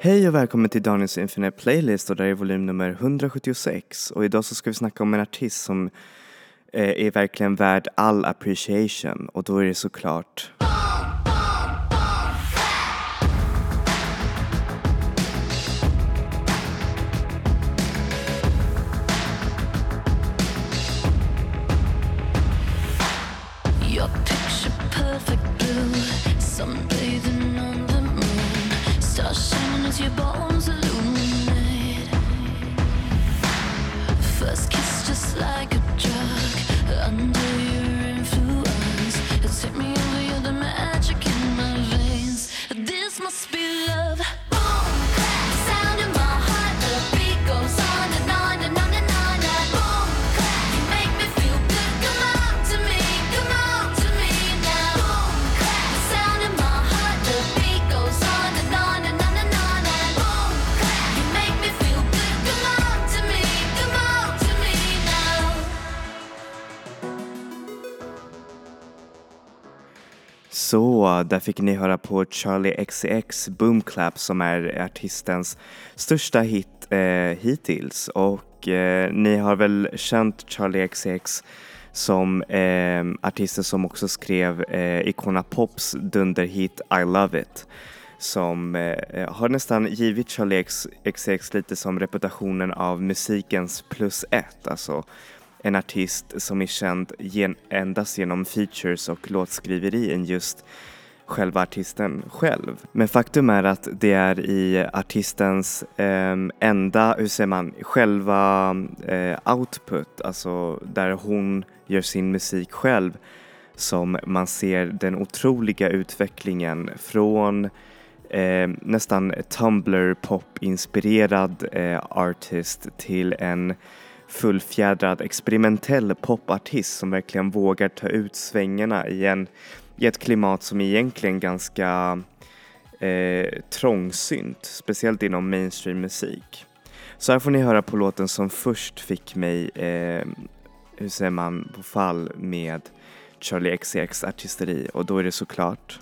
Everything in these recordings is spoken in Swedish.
Hej och välkommen till Daniels Infinite Playlist och det här är volym nummer 176 och idag så ska vi snacka om en artist som eh, är verkligen värd all appreciation. Och då är det såklart Så, där fick ni höra på Charlie XCX Boom Clap som är artistens största hit eh, hittills. Och eh, ni har väl känt Charlie XCX som eh, artisten som också skrev eh, Icona Pops dunderhit I Love It som eh, eh har nästan givit Charlie XCX lite som reputationen av musikens plus ett, alltså en artist som är känd gen- endast genom features och låtskriveri än just själva artisten själv. Men faktum är att det är i artistens eh, enda, hur säger man, själva eh, output, alltså där hon gör sin musik själv som man ser den otroliga utvecklingen från eh, nästan Tumblr pop-inspirerad eh, artist till en fullfjädrad experimentell popartist som verkligen vågar ta ut svängarna i, en, i ett klimat som är egentligen ganska eh, trångsynt, speciellt inom mainstream musik. Så här får ni höra på låten som först fick mig, eh, hur säger man, på fall med Charlie XCX artisteri och då är det såklart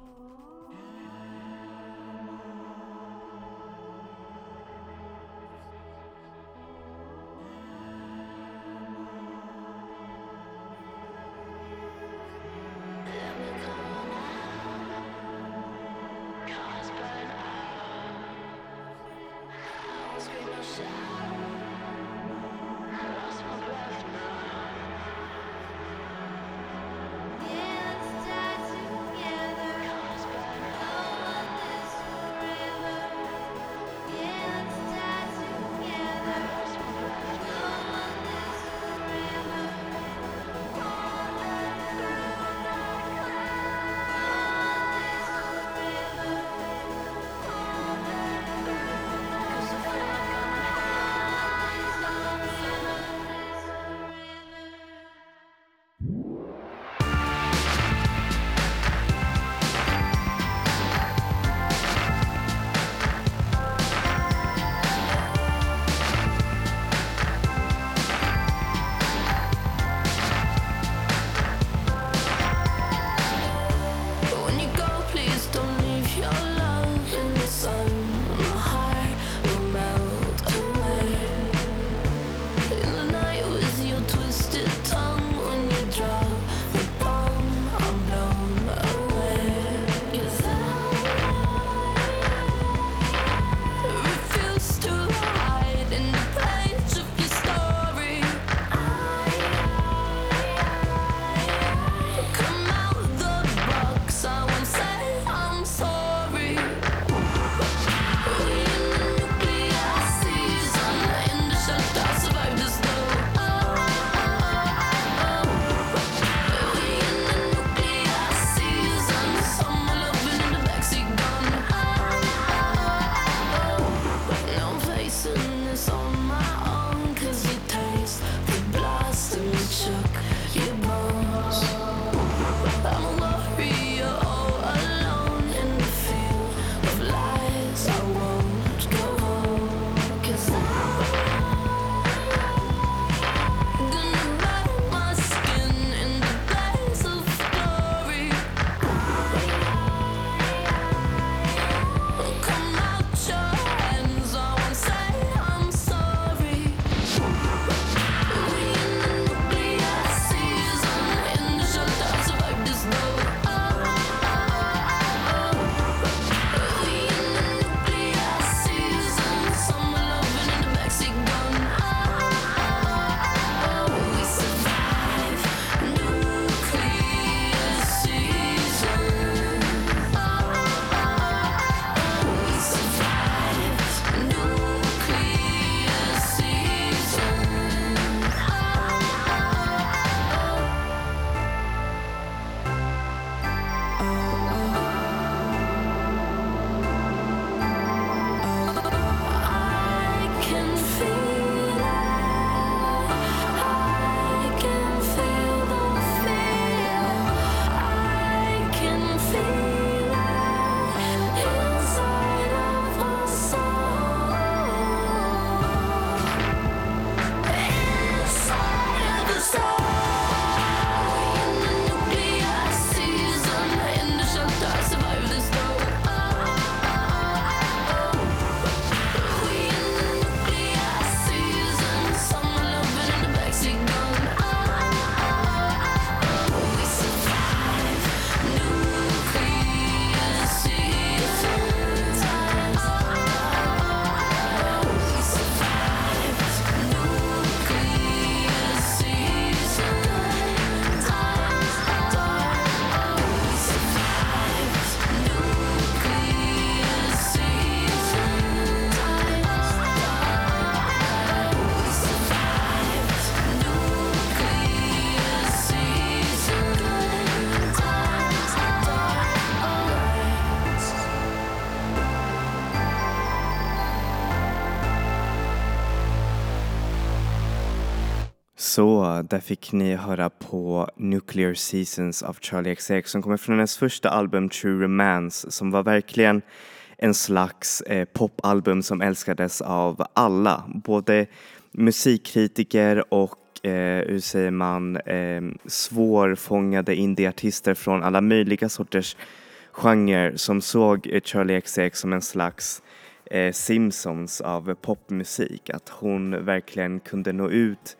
Så, där fick ni höra på Nuclear Seasons av Charlie XCX som kommer från hennes första album True Romance som var verkligen en slags eh, popalbum som älskades av alla, både musikkritiker och eh, hur säger man, eh, svårfångade indieartister från alla möjliga sorters genrer som såg eh, Charlie XCX som en slags eh, Simpsons av popmusik, att hon verkligen kunde nå ut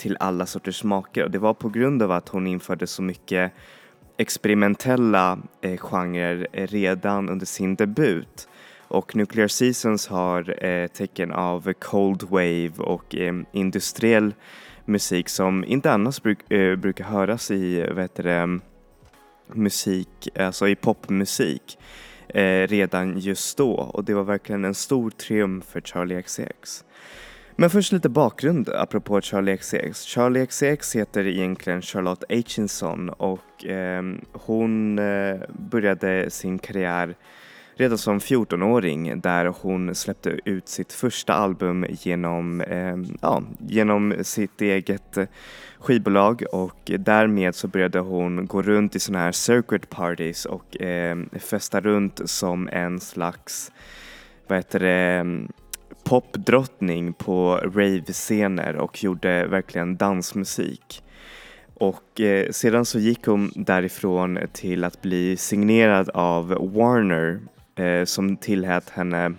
till alla sorters smaker och det var på grund av att hon införde så mycket experimentella eh, genrer eh, redan under sin debut. Och Nuclear Seasons har eh, tecken av cold wave och eh, industriell musik som inte annars bruk, eh, brukar höras i vad heter det, musik, alltså i popmusik eh, redan just då och det var verkligen en stor triumf för Charlie XCX. Men först lite bakgrund apropå Charlie XCX. Charlie XCX heter egentligen Charlotte Aitchison och eh, hon eh, började sin karriär redan som 14-åring där hon släppte ut sitt första album genom, eh, ja, genom sitt eget skivbolag och därmed så började hon gå runt i sådana här circuit parties och eh, festa runt som en slags, vad heter det, ehm, popdrottning på rave-scener och gjorde verkligen dansmusik. Och eh, sedan så gick hon därifrån till att bli signerad av Warner eh, som tillät henne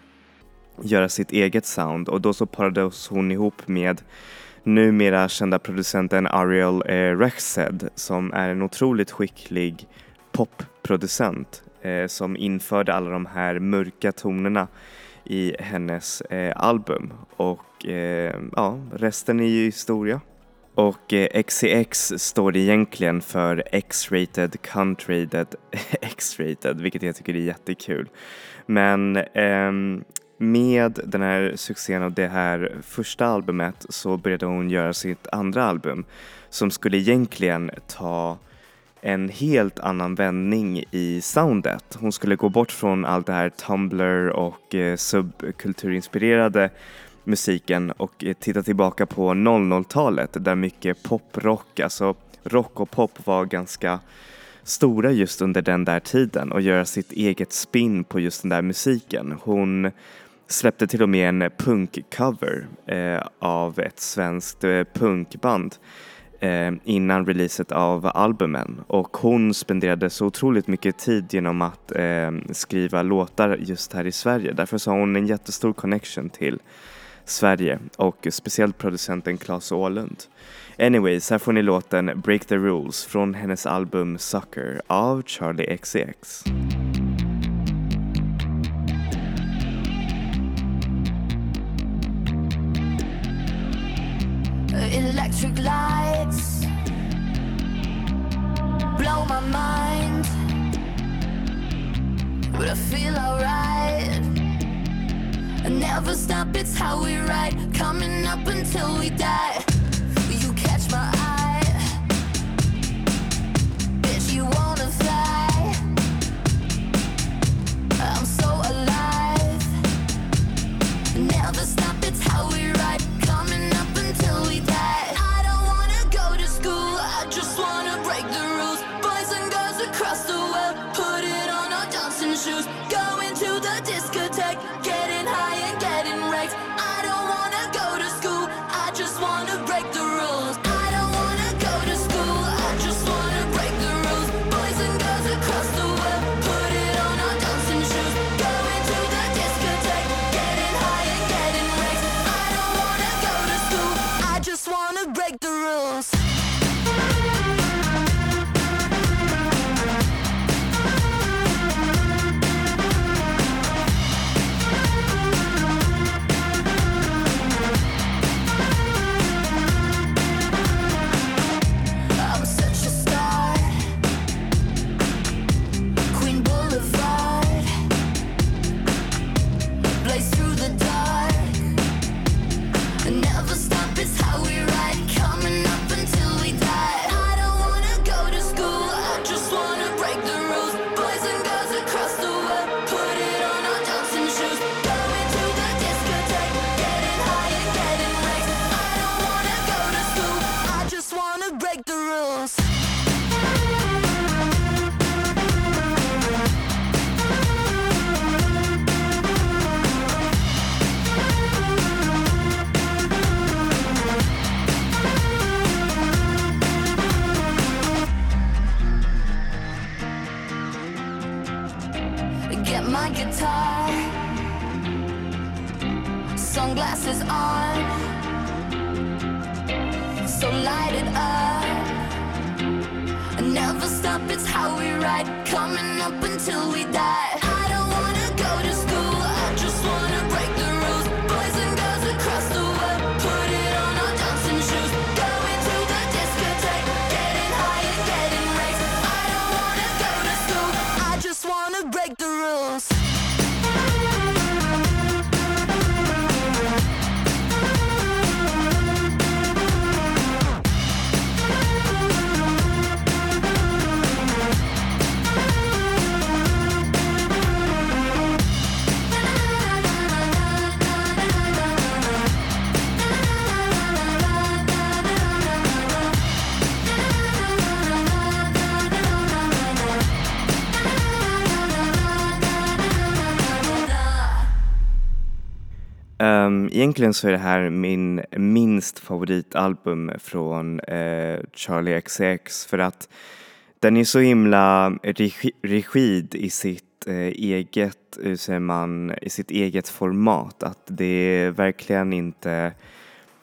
göra sitt eget sound och då så parades hon ihop med numera kända producenten Ariel eh, Rexed som är en otroligt skicklig popproducent eh, som införde alla de här mörka tonerna i hennes eh, album och eh, ja, resten är ju historia. Och eh, XCX står egentligen för X-rated, cunt-rated, X-rated, vilket jag tycker är jättekul. Men ehm, med den här succén av det här första albumet så började hon göra sitt andra album som skulle egentligen ta en helt annan vändning i soundet. Hon skulle gå bort från allt det här Tumblr och eh, subkulturinspirerade musiken och eh, titta tillbaka på 00-talet där mycket poprock, alltså rock och pop var ganska stora just under den där tiden och göra sitt eget spin på just den där musiken. Hon släppte till och med en punkcover eh, av ett svenskt eh, punkband eh, innan releaset av albumen och hon spenderade så otroligt mycket tid genom att eh, skriva låtar just här i Sverige. Därför så har hon en jättestor connection till Sverige och speciellt producenten Claes Åhlund. Anyways, här får ni låten Break the Rules från hennes album Sucker av Charlie XCX. Electric lights blow my mind, but I feel alright. I never stop, it's how we ride, coming up until we die. You catch my eye, shoes. Going to the discotheque, break the rules. Um, egentligen så är det här min minst favoritalbum från uh, Charlie XCX för att den är så himla regi- rigid i sitt uh, eget, hur säger man, i sitt eget format. Att det verkligen inte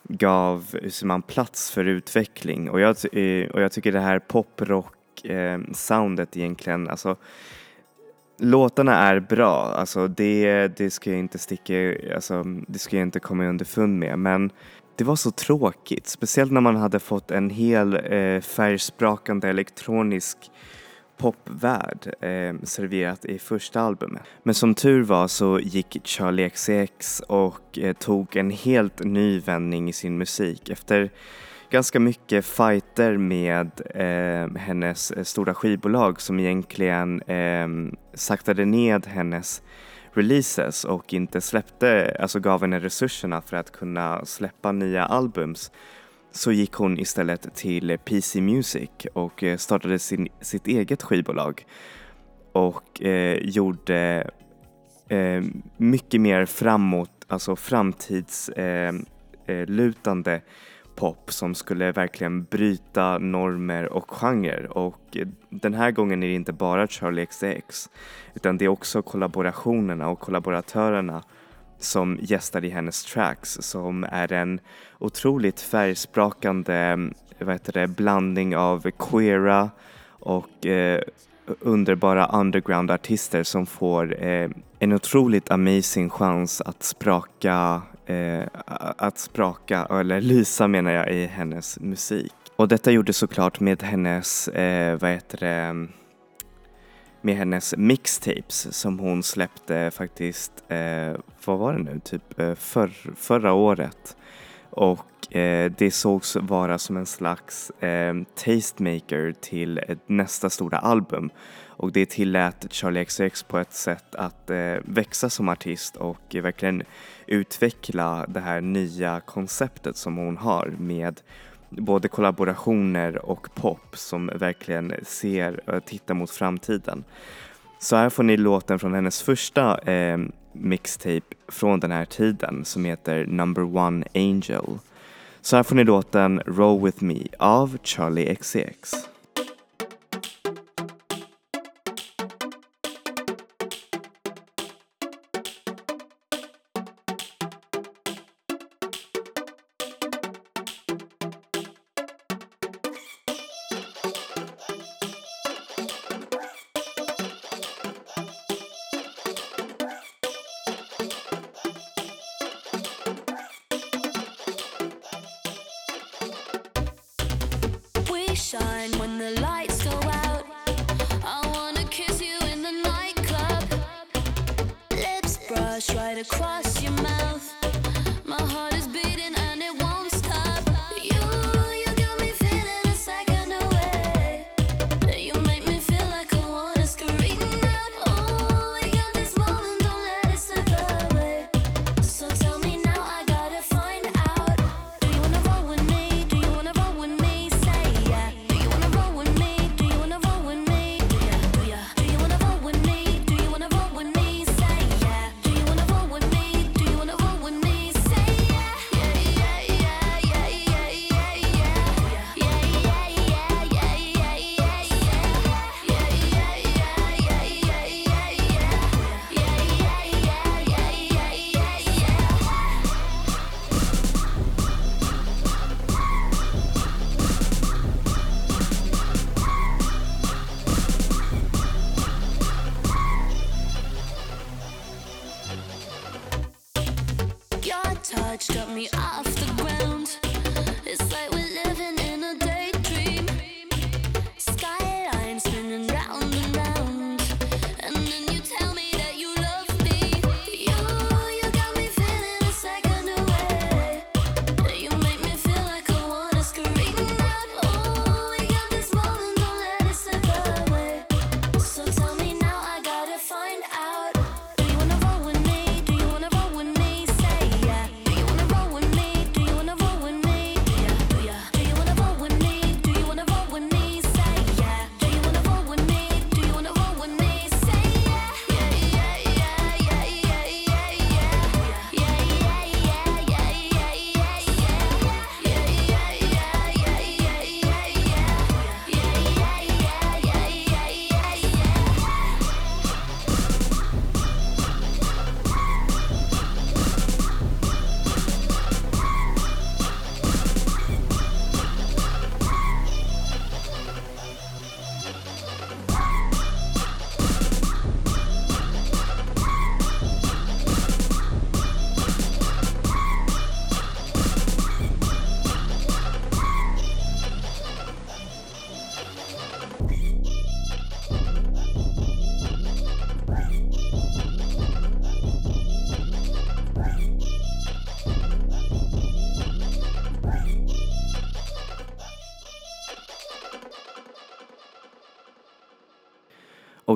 gav, hur säger man, plats för utveckling. Och jag, eh, och jag tycker det här poprock eh, soundet egentligen, alltså Låtarna är bra, alltså det, det ska jag inte sticka, alltså det ska jag inte komma underfund med men det var så tråkigt, speciellt när man hade fått en hel eh, färgsprakande elektronisk popvärld eh, serverat i första albumet. Men som tur var så gick Charlie XCX och eh, tog en helt ny vändning i sin musik efter ganska mycket fighter med ehm, eh, hennes stora skivbolag som egentligen eh, saktade ned hennes releases och inte släppte, alltså gav henne resurserna för att kunna släppa nya albums. Så gick hon istället till PC Music och eh, startade sin, sitt eget skivbolag och eh, gjorde eh, mycket mer framåt, alltså framtidslutande ehm, eh, eh, pop som skulle verkligen bryta normer och genrer och den här gången är det inte bara Charlie XCX utan det är också kollaborationerna och kollaboratörerna som gästar i hennes tracks som är en otroligt färgsprakande vad heter det, blandning av queera och eh, underbara underground-artister som får eh, en otroligt amazing chans att spraka, eh, att spraka, eller lysa menar jag, i hennes musik. Och detta gjorde såklart med hennes, eh, vad heter det, med hennes mixtapes som hon släppte faktiskt, eh, vad var det nu, typ eh, för, förra året. Och eh, det sågs vara som en slags eh, tastemaker till ett nästa stora album. Och det tillät Charlie XCX på ett sätt att eh, växa som artist och verkligen utveckla det här nya konceptet som hon har med både kollaborationer och pop som verkligen ser, och tittar mot framtiden. Så här får ni låten från hennes första eh, mixtape från den här tiden som heter Number One Angel. Så här får ni låten Roll With Me av Charlie XCX.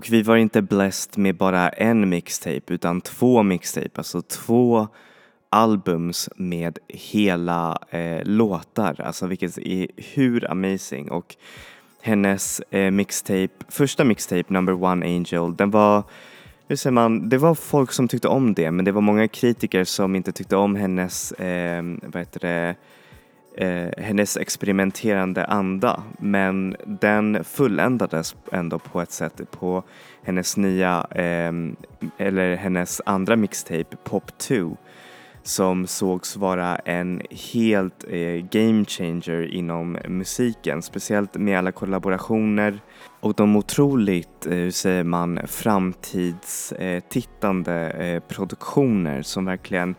Och vi var inte blessed med bara en mixtape utan två mixtape, alltså två albums med hela eh, låtar, alltså vilket är hur amazing. Och hennes eh, mixtape, första mixtape, Number One Angel, den var hur säger man, det var folk som tyckte om det men det var många kritiker som inte tyckte om hennes, eh, vad heter det, eh, hennes experimenterande anda men den fulländades ändå på ett sätt på hennes nya, eh, eller hennes andra mixtape Pop 2 som sågs vara en helt eh, game changer inom musiken, speciellt med alla kollaborationer och de otroligt, eh, hur säger man, framtidstittande eh, eh, produktioner som verkligen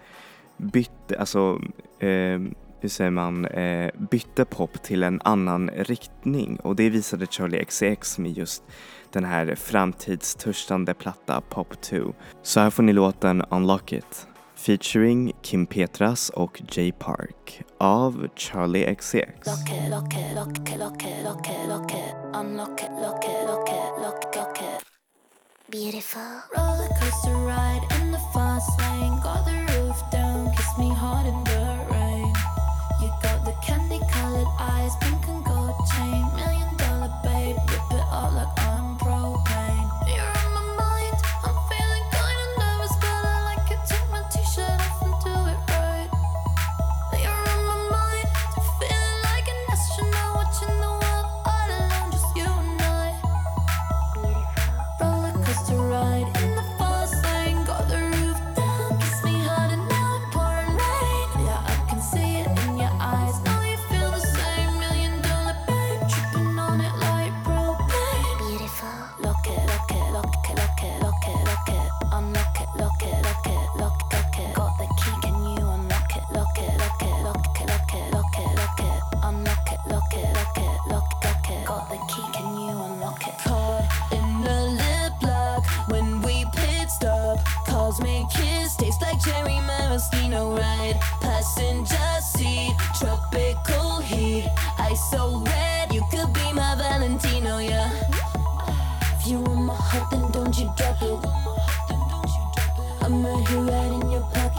bytte, alltså eh, hur säger man, eh, bytte pop till en annan riktning och det visade Charlie XCX med just den här framtidstörstande platta Pop 2. Så här får ni låten Unlock It featuring Kim Petras och Jay Park av Charlie XCX. Beautiful. Roller coaster ride in the fast lane. Got the roof down, kiss me hard and eyes,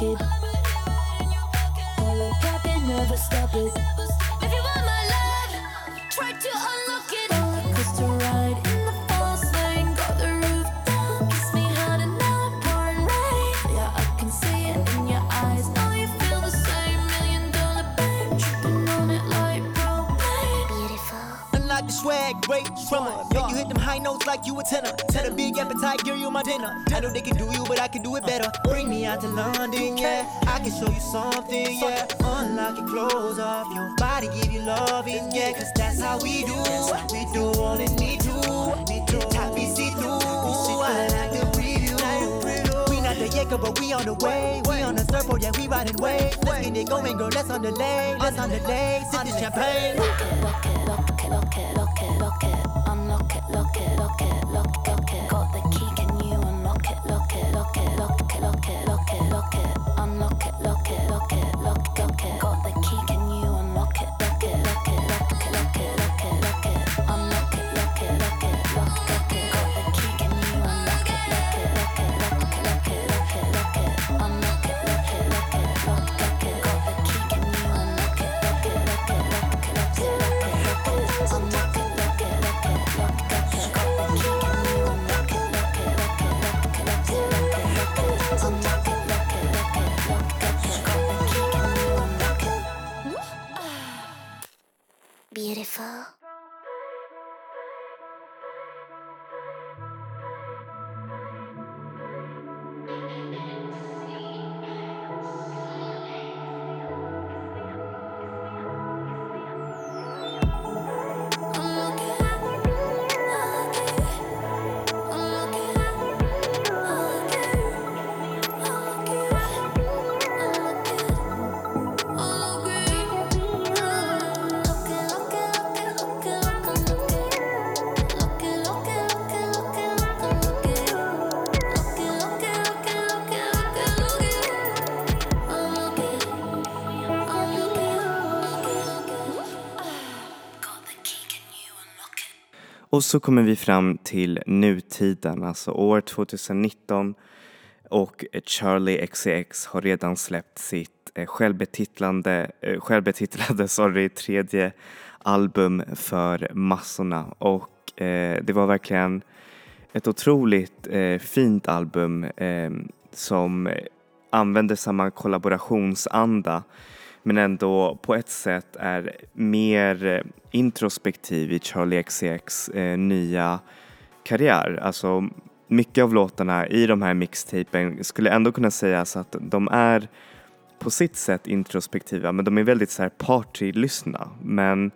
naked. All a captain never stop. Her. Make you hit them high notes like you a tenor. Set a big appetite, girl, you my dinner. I know they can do you, but I can do it better. Bring me out to London, yeah. I can show you something, yeah. Unlock your clothes off, your body give you loving, yeah. Cause that's how we do. We do all it need to. Top see through. I like the preview. We not there yet, but we on the way. We on the surfboard, oh, yeah, we riding waves. Let's get it going, girl. Let's on delay. Let's on delay. Sip this champagne. Lock it, lock it, lock it, lock it, lock it, it. Unlock it, lock it, lock it, lock it, lock it. Got Och så kommer vi fram till nutiden, alltså år 2019 och Charlie XCX har redan släppt sitt eh, självbetitlande, eh, självbetitlade sorry, tredje album för massorna. Och eh, det var verkligen ett otroligt eh, fint album eh, som använder samma kollaborationsanda men ändå på ett sätt är mer eh, introspektiv i Charlie XCX eh, nya karriär. Alltså mycket av låtarna i de här mixtapen skulle ändå kunna sägas att de är på sitt sätt introspektiva men de är väldigt så här partylystna. Men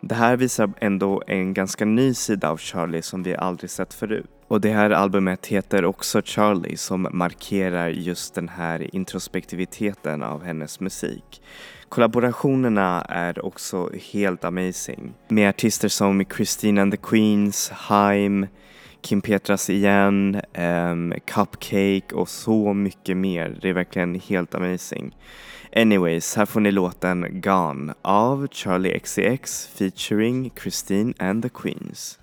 det här visar ändå en ganska ny sida av Charlie som vi aldrig sett förut. Och det här albumet heter också Charlie som markerar just den här introspektiviteten av hennes musik. Kollaborationerna är också helt amazing. Med artister som Christine and the Queens, Haim, Kim Petras igen, um, Cupcake och så mycket mer. Det är verkligen helt amazing. Anyways, här får ni låten Gone av Charlie XCX featuring Christine and the Queens.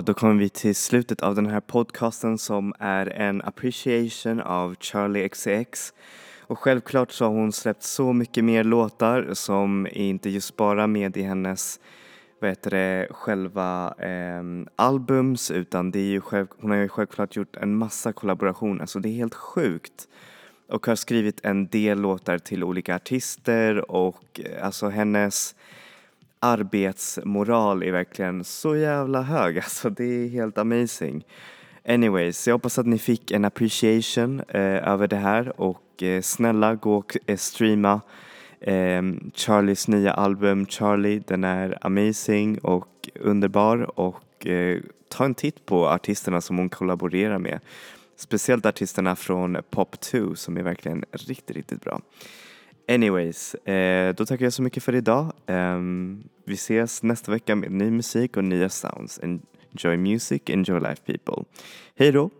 Då kommer vi till slutet av den här podcasten som är en appreciation av Charlie XCX. Och självklart så har hon släppt så mycket mer låtar som är inte just bara med i hennes vad heter det, själva eh, albums utan det är ju själv, hon har ju självklart gjort en massa kollaborationer så det är helt sjukt. Och har skrivit en del låtar till olika artister och alltså hennes arbetsmoral är verkligen så jävla hög. Alltså det är helt amazing. Anyways, jag hoppas att ni fick en appreciation eh, över det här och eh, snälla gå och eh, streama eh, Charlies nya album Charlie. Den är amazing och underbar och eh, ta en titt på artisterna som hon kollaborerar med. Speciellt artisterna från Pop 2 som är verkligen riktigt, riktigt bra. Anyways, eh, då tackar jag så mycket för idag. Ehm, vi ses nästa vecka med ny musik och nya sounds. Enjoy music, enjoy life people. Hej då!